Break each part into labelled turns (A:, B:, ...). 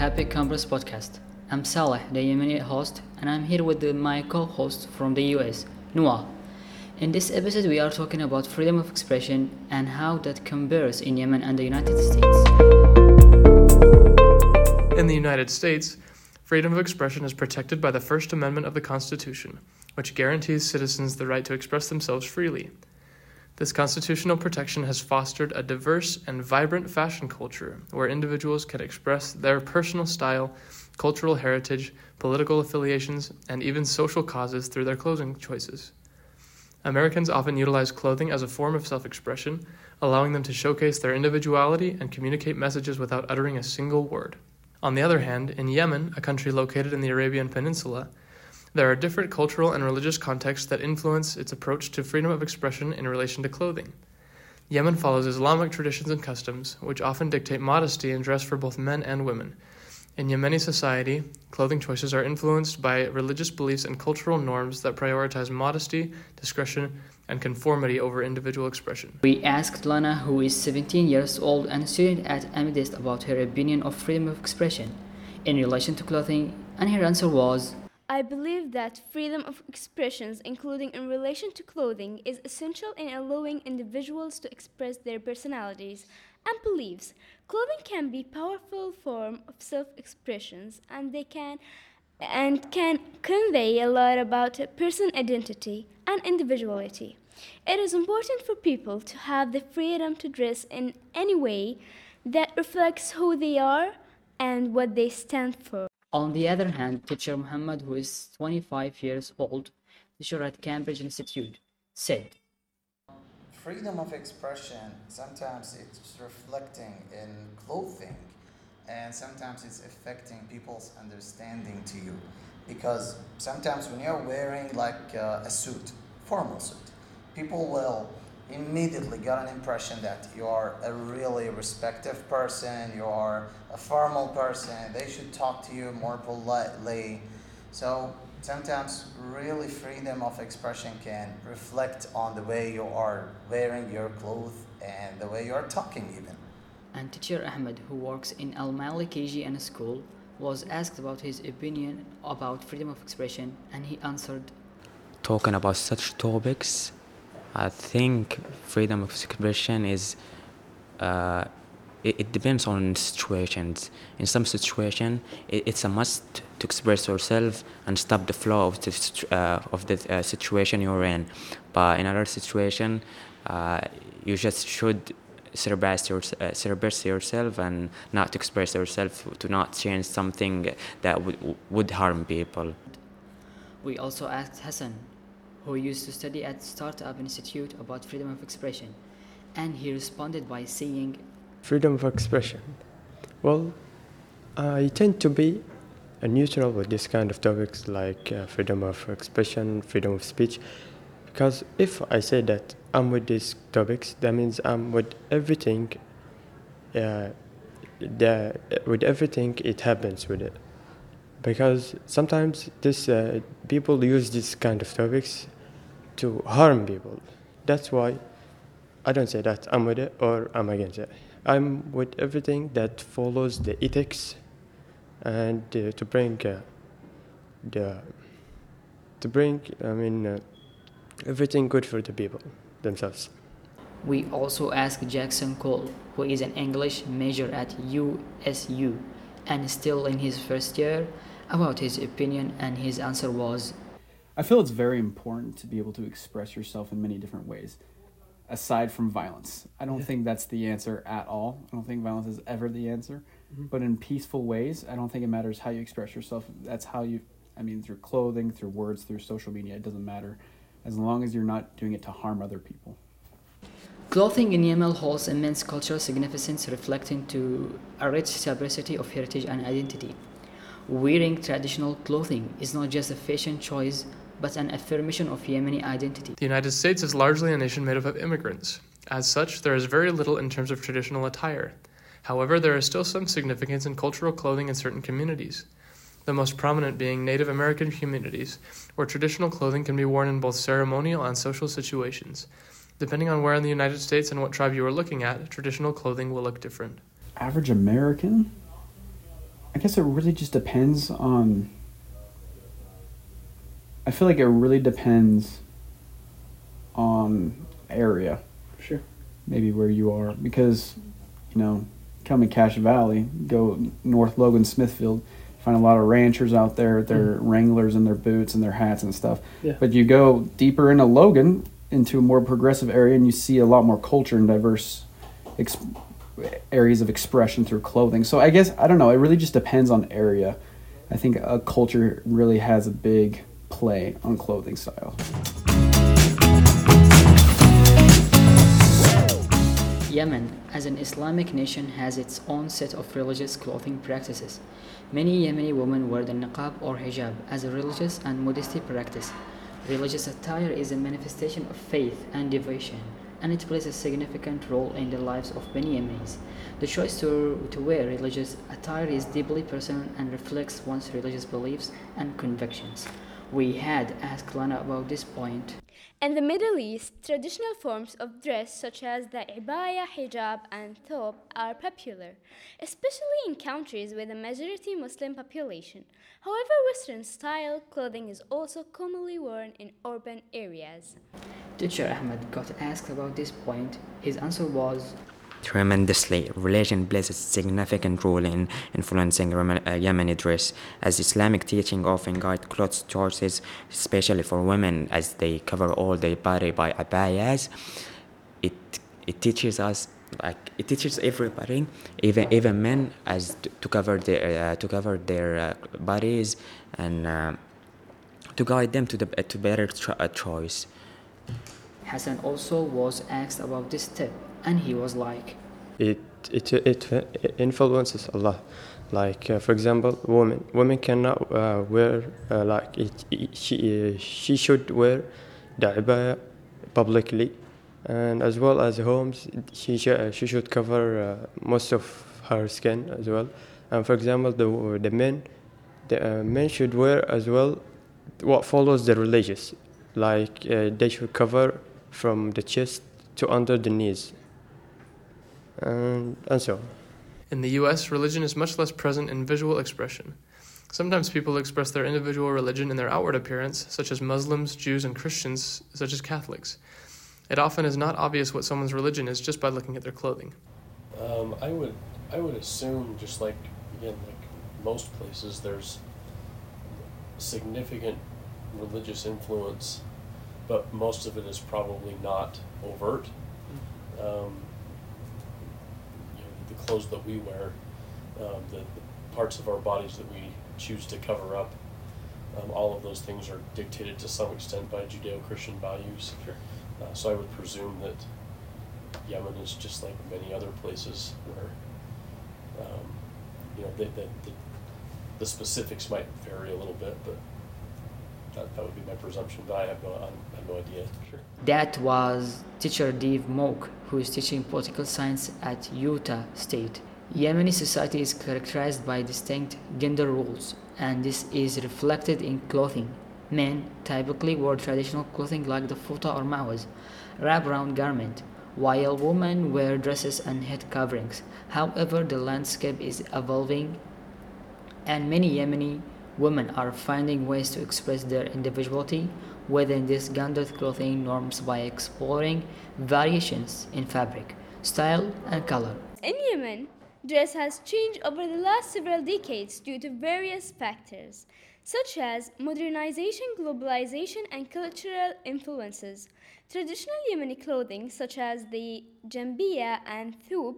A: Happy Campus podcast. I'm Saleh, the Yemeni host, and I'm here with my co-host from the US, Noah. In this episode, we are talking about freedom of expression and how that compares in Yemen and the United States.
B: In the United States, freedom of expression is protected by the First Amendment of the Constitution, which guarantees citizens the right to express themselves freely. This constitutional protection has fostered a diverse and vibrant fashion culture where individuals can express their personal style, cultural heritage, political affiliations, and even social causes through their clothing choices. Americans often utilize clothing as a form of self expression, allowing them to showcase their individuality and communicate messages without uttering a single word. On the other hand, in Yemen, a country located in the Arabian Peninsula, there are different cultural and religious contexts that influence its approach to freedom of expression in relation to clothing. Yemen follows Islamic traditions and customs, which often dictate modesty in dress for both men and women. In Yemeni society, clothing choices are influenced by religious beliefs and cultural norms that prioritize modesty, discretion, and conformity over individual expression.
A: We asked Lana, who is 17 years old and a student at AMIDEAST, about her opinion of freedom of expression in relation to clothing, and her answer was
C: I believe that freedom of expressions, including in relation to clothing, is essential in allowing individuals to express their personalities and beliefs. Clothing can be a powerful form of self-expressions and they can and can convey a lot about a person identity and individuality. It is important for people to have the freedom to dress in any way that reflects who they are and what they stand for.
A: On the other hand, teacher Muhammad, who is 25 years old, teacher at Cambridge Institute, said,
D: freedom of expression sometimes it's reflecting in clothing and sometimes it's affecting people's understanding to you. Because sometimes when you're wearing like uh, a suit formal suit people will immediately got an impression that you are a really respective person you are a formal person they should talk to you more politely. So sometimes really freedom of expression can reflect on the way you are wearing your clothes and the way you are talking even.
A: And teacher Ahmed, who works in Al Mali KG and school, was asked about his opinion about freedom of expression, and he answered,
E: talking about such topics, I think freedom of expression is. Uh, it, it depends on situations. In some situation, it, it's a must to express yourself and stop the flow of the, uh, of the uh, situation you're in. But in other situation, uh, you just should suppress, your, uh, suppress yourself and not express yourself to not change something that would, would harm people.
A: We also asked Hassan, who used to study at Startup Institute about freedom of expression, and he responded by saying,
F: Freedom of expression. Well, I tend to be neutral with this kind of topics like uh, freedom of expression, freedom of speech, because if I say that I'm with these topics, that means I'm with everything. Uh, the, with everything it happens with it, because sometimes this uh, people use this kind of topics to harm people. That's why I don't say that I'm with it or I'm against it. I'm with everything that follows the ethics and uh, to bring uh, the to bring I mean uh, everything good for the people themselves.
A: We also asked Jackson Cole, who is an English major at USU and still in his first year, about his opinion, and his answer was
G: I feel it's very important to be able to express yourself in many different ways, aside from violence. I don't think that's the answer at all. I don't think violence is ever the answer. Mm-hmm. But in peaceful ways, I don't think it matters how you express yourself. That's how you, I mean, through clothing, through words, through social media, it doesn't matter. As long as you're not doing it to harm other people.
A: Clothing in Yemen holds immense cultural significance, reflecting to a rich diversity of heritage and identity. Wearing traditional clothing is not just a fashion choice, but an affirmation of Yemeni identity.
B: The United States is largely a nation made up of immigrants. As such, there is very little in terms of traditional attire. However, there is still some significance in cultural clothing in certain communities. The most prominent being Native American communities, where traditional clothing can be worn in both ceremonial and social situations. Depending on where in the United States and what tribe you are looking at, traditional clothing will look different.
G: Average American? I guess it really just depends on. I feel like it really depends on area.
B: Sure.
G: Maybe where you are. Because, you know, come in Cache Valley, go North Logan, Smithfield, find a lot of ranchers out there with their mm-hmm. wranglers and their boots and their hats and stuff.
B: Yeah.
G: But you go deeper into Logan, into a more progressive area, and you see a lot more culture and diverse ex- areas of expression through clothing. So I guess I don't know. It really just depends on area. I think a culture really has a big play on clothing style.
A: Yemen, as an Islamic nation, has its own set of religious clothing practices. Many Yemeni women wear the niqab or hijab as a religious and modesty practice. Religious attire is a manifestation of faith and devotion, and it plays a significant role in the lives of many Yemenis. The choice to, to wear religious attire is deeply personal and reflects one's religious beliefs and convictions. We had asked Lana about this point.
C: In the Middle East, traditional forms of dress such as the abaya, hijab, and thobe are popular, especially in countries with a majority Muslim population. However, Western style clothing is also commonly worn in urban areas.
A: Teacher Ahmed got asked about this point. His answer was
E: Tremendously, religion plays a significant role in influencing uh, Yemeni dress, as Islamic teaching often guide clothes choices, especially for women, as they cover all their body by abayas. It it teaches us like it teaches everybody, even even men, as to, to cover their uh, to cover their uh, bodies and uh, to guide them to the to better cho- uh, choice.
A: Hassan also was asked about this tip, and he was like,
F: it it it influences a lot. Like uh, for example, women women cannot uh, wear uh, like it, it, she she should wear the abaya publicly, and as well as homes she sh- uh, she should cover uh, most of her skin as well. And for example, the the men the uh, men should wear as well what follows the religious, like they should cover from the chest to under the knees and, and so on.
B: In the US, religion is much less present in visual expression. Sometimes people express their individual religion in their outward appearance, such as Muslims, Jews, and Christians, such as Catholics. It often is not obvious what someone's religion is just by looking at their clothing.
H: Um, I would I would assume just like again like most places there's significant religious influence, but most of it is probably not overt. Um, you know, the clothes that we wear, um, the, the parts of our bodies that we choose to cover up, um, all of those things are dictated to some extent by Judeo-Christian values.
B: Sure.
H: Uh, so I would presume that Yemen is just like many other places where, um, you know, the, the, the, the specifics might vary a little bit, but that, that would be my presumption, but I have no, I have no idea. Sure.
A: That was teacher Dave Moak, who is teaching political science at Utah State. Yemeni society is characterized by distinct gender roles, and this is reflected in clothing. Men typically wear traditional clothing like the futa or mawaz, wrap-around garment, while women wear dresses and head coverings. However, the landscape is evolving, and many Yemeni women are finding ways to express their individuality within these gendered clothing norms by exploring variations in fabric, style, and color.
C: In Yemen, dress has changed over the last several decades due to various factors, such as modernization, globalization, and cultural influences. Traditional Yemeni clothing, such as the jambiya and thobe,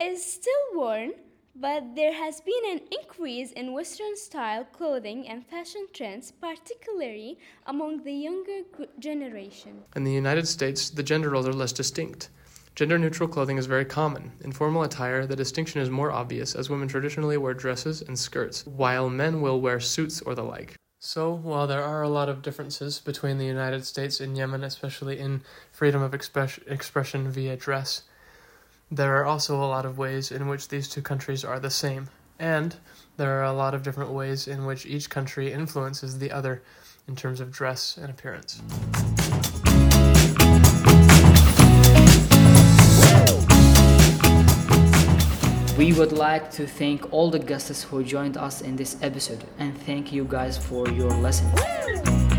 C: is still worn, but there has been an increase in Western style clothing and fashion trends, particularly among the younger generation.
B: In the United States, the gender roles are less distinct. Gender neutral clothing is very common. In formal attire, the distinction is more obvious as women traditionally wear dresses and skirts, while men will wear suits or the like. So, while there are a lot of differences between the United States and Yemen, especially in freedom of express- expression via dress, there are also a lot of ways in which these two countries are the same. And there are a lot of different ways in which each country influences the other in terms of dress and appearance.
A: We would like to thank all the guests who joined us in this episode and thank you guys for your lessons.